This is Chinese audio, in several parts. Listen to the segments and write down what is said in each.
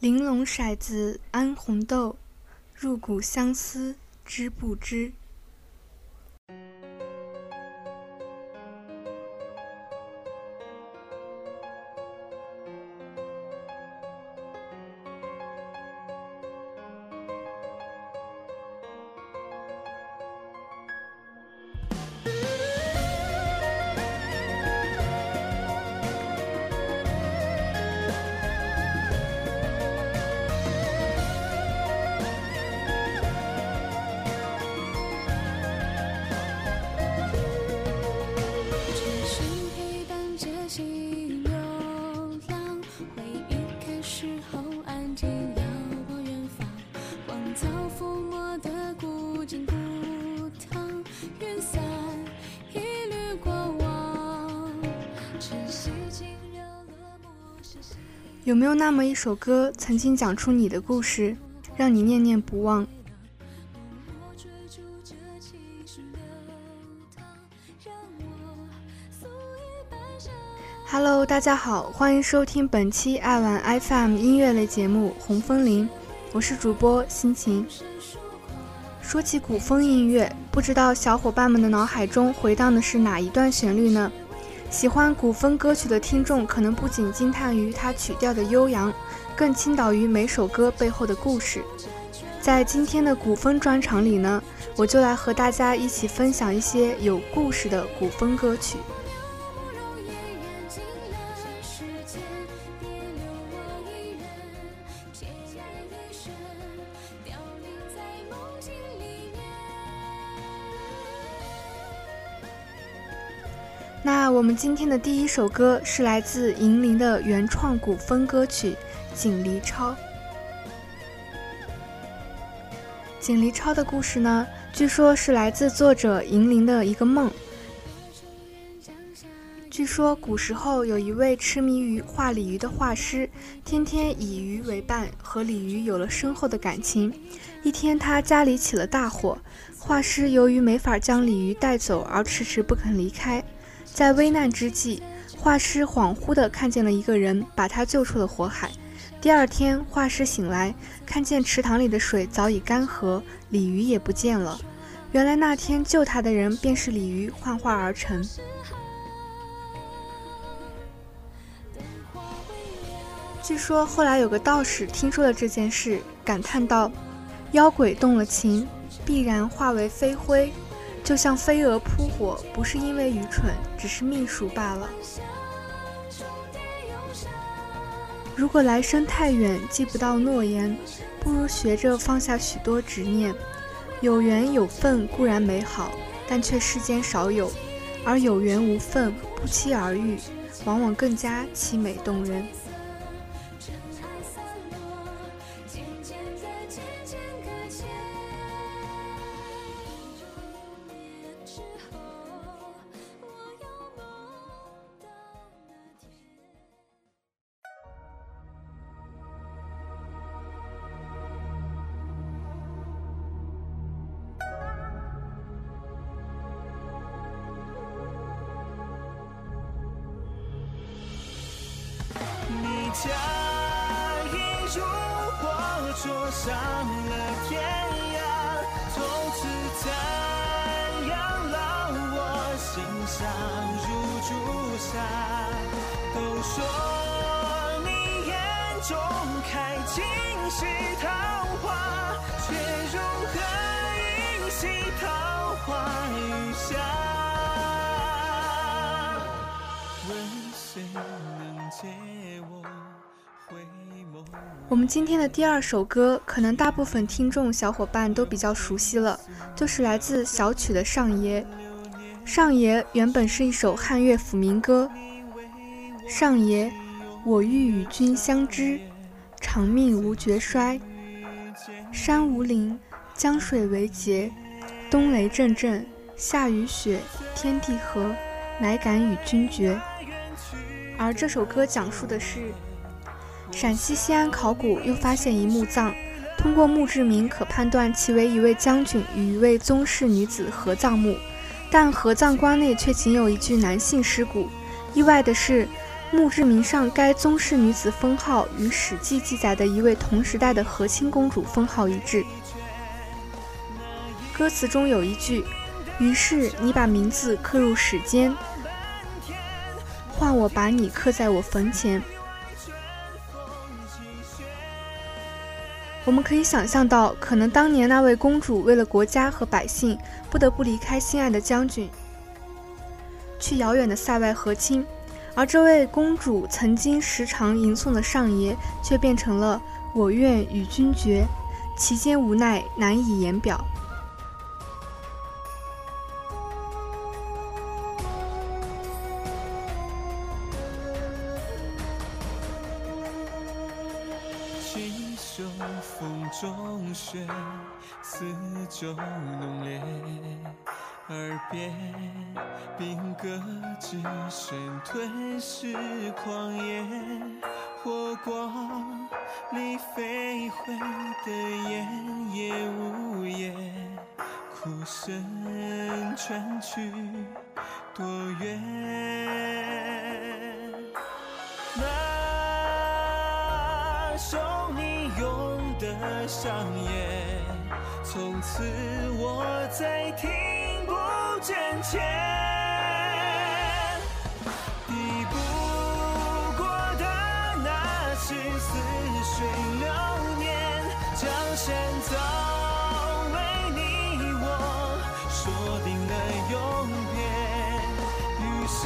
玲珑骰子安红豆，入骨相思知不知？有没有那么一首歌，曾经讲出你的故事，让你念念不忘？Hello，大家好，欢迎收听本期爱玩 FM 音乐类节目《红枫林》，我是主播心情。说起古风音乐，不知道小伙伴们的脑海中回荡的是哪一段旋律呢？喜欢古风歌曲的听众，可能不仅惊叹于它曲调的悠扬，更倾倒于每首歌背后的故事。在今天的古风专场里呢，我就来和大家一起分享一些有故事的古风歌曲。那我们今天的第一首歌是来自银铃的原创古风歌曲《锦离超》。锦离超的故事呢，据说是来自作者银铃的一个梦。据说古时候有一位痴迷于画鲤鱼的画师，天天以鱼为伴，和鲤鱼有了深厚的感情。一天，他家里起了大火，画师由于没法将鲤鱼带走，而迟迟不肯离开。在危难之际，画师恍惚地看见了一个人，把他救出了火海。第二天，画师醒来，看见池塘里的水早已干涸，鲤鱼也不见了。原来那天救他的人便是鲤鱼幻化而成。据说后来有个道士听说了这件事，感叹道：“妖鬼动了情，必然化为飞灰。”就像飞蛾扑火，不是因为愚蠢，只是命数罢了。如果来生太远，记不到诺言，不如学着放下许多执念。有缘有份固然美好，但却世间少有；而有缘无份，不期而遇，往往更加凄美动人。假意如火灼伤了天涯，从此残阳烙我心上如朱砂。都说你眼中开尽是桃花，却如何一袭桃花雨下？问谁能解？我们今天的第二首歌，可能大部分听众小伙伴都比较熟悉了，就是来自小曲的《上爷》。《上爷》原本是一首汉乐府民歌。上爷，我欲与君相知，长命无绝衰。山无陵，江水为竭，冬雷阵阵，夏雨雪，天地合，乃敢与君绝。而这首歌讲述的是。陕西西安考古又发现一墓葬，通过墓志铭可判断其为一位将军与一位宗室女子合葬墓，但合葬棺内却仅有一具男性尸骨。意外的是，墓志铭上该宗室女子封号与《史记》记载的一位同时代的和亲公主封号一致。歌词中有一句：“于是你把名字刻入史间，换我把你刻在我坟前。”我们可以想象到，可能当年那位公主为了国家和百姓，不得不离开心爱的将军，去遥远的塞外和亲，而这位公主曾经时常吟诵的上爷，却变成了“我愿与君绝”，其间无奈难以言表。秋风中雪，四周浓烈，耳边兵戈之声吞噬旷野，火光里飞回的烟也无言，哭声传去多远？上演，从此我再听不见前。抵不过的那是似水流年，江山早为你我说定了永别。于是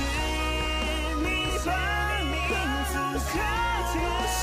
你把名字刻入世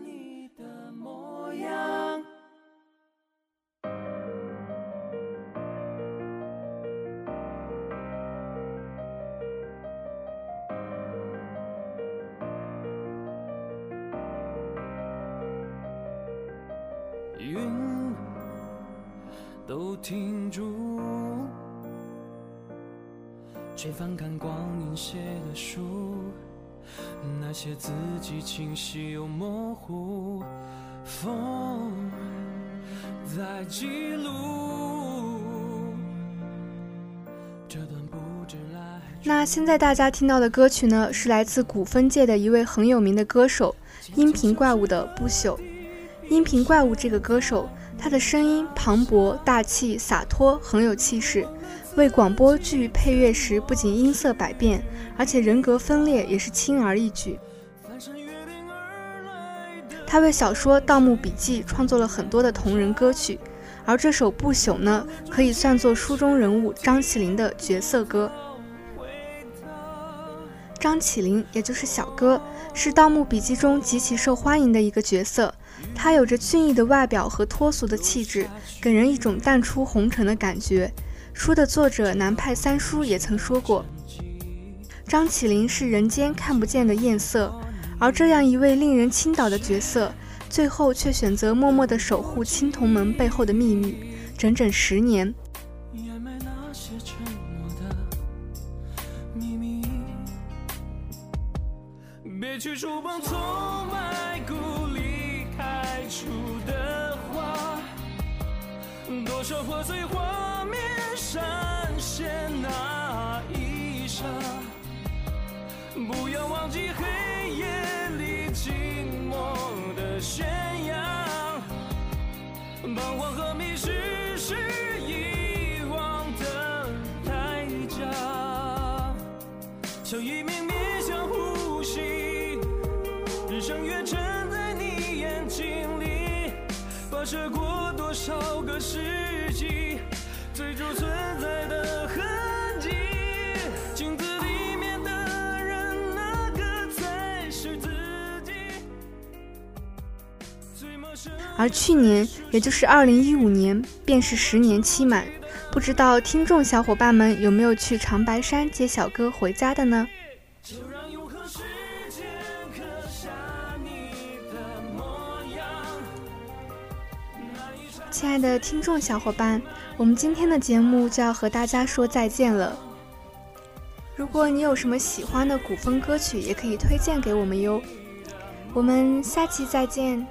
停住，却翻看光阴写的书。那些字迹清晰又模糊，风在记录。那现在大家听到的歌曲呢，是来自古风界的一位很有名的歌手——音频怪物的《不朽》。音频怪物这个歌手，他的声音磅礴、大气、洒脱，很有气势。为广播剧配乐时，不仅音色百变，而且人格分裂也是轻而易举。他为小说《盗墓笔记》创作了很多的同人歌曲，而这首《不朽》呢，可以算作书中人物张起灵的角色歌。张起灵，也就是小哥，是《盗墓笔记》中极其受欢迎的一个角色。他有着俊逸的外表和脱俗的气质，给人一种淡出红尘的感觉。书的作者南派三叔也曾说过，张起灵是人间看不见的艳色，而这样一位令人倾倒的角色，最后却选择默默地守护青铜门背后的秘密，整整十年。别去触碰从埋骨里开出的花，多少破碎画面。闪现那一刹，不要忘记黑夜里寂寞的宣扬，彷徨和迷失是遗忘的代价。像一名跋涉过多少个世纪。最初存在的痕迹，镜子里面的人，那个才是自己？而去年，也就是二零一五年，便是十年期满。不知道听众小伙伴们有没有去长白山接小哥回家的呢？亲爱的听众小伙伴，我们今天的节目就要和大家说再见了。如果你有什么喜欢的古风歌曲，也可以推荐给我们哟。我们下期再见。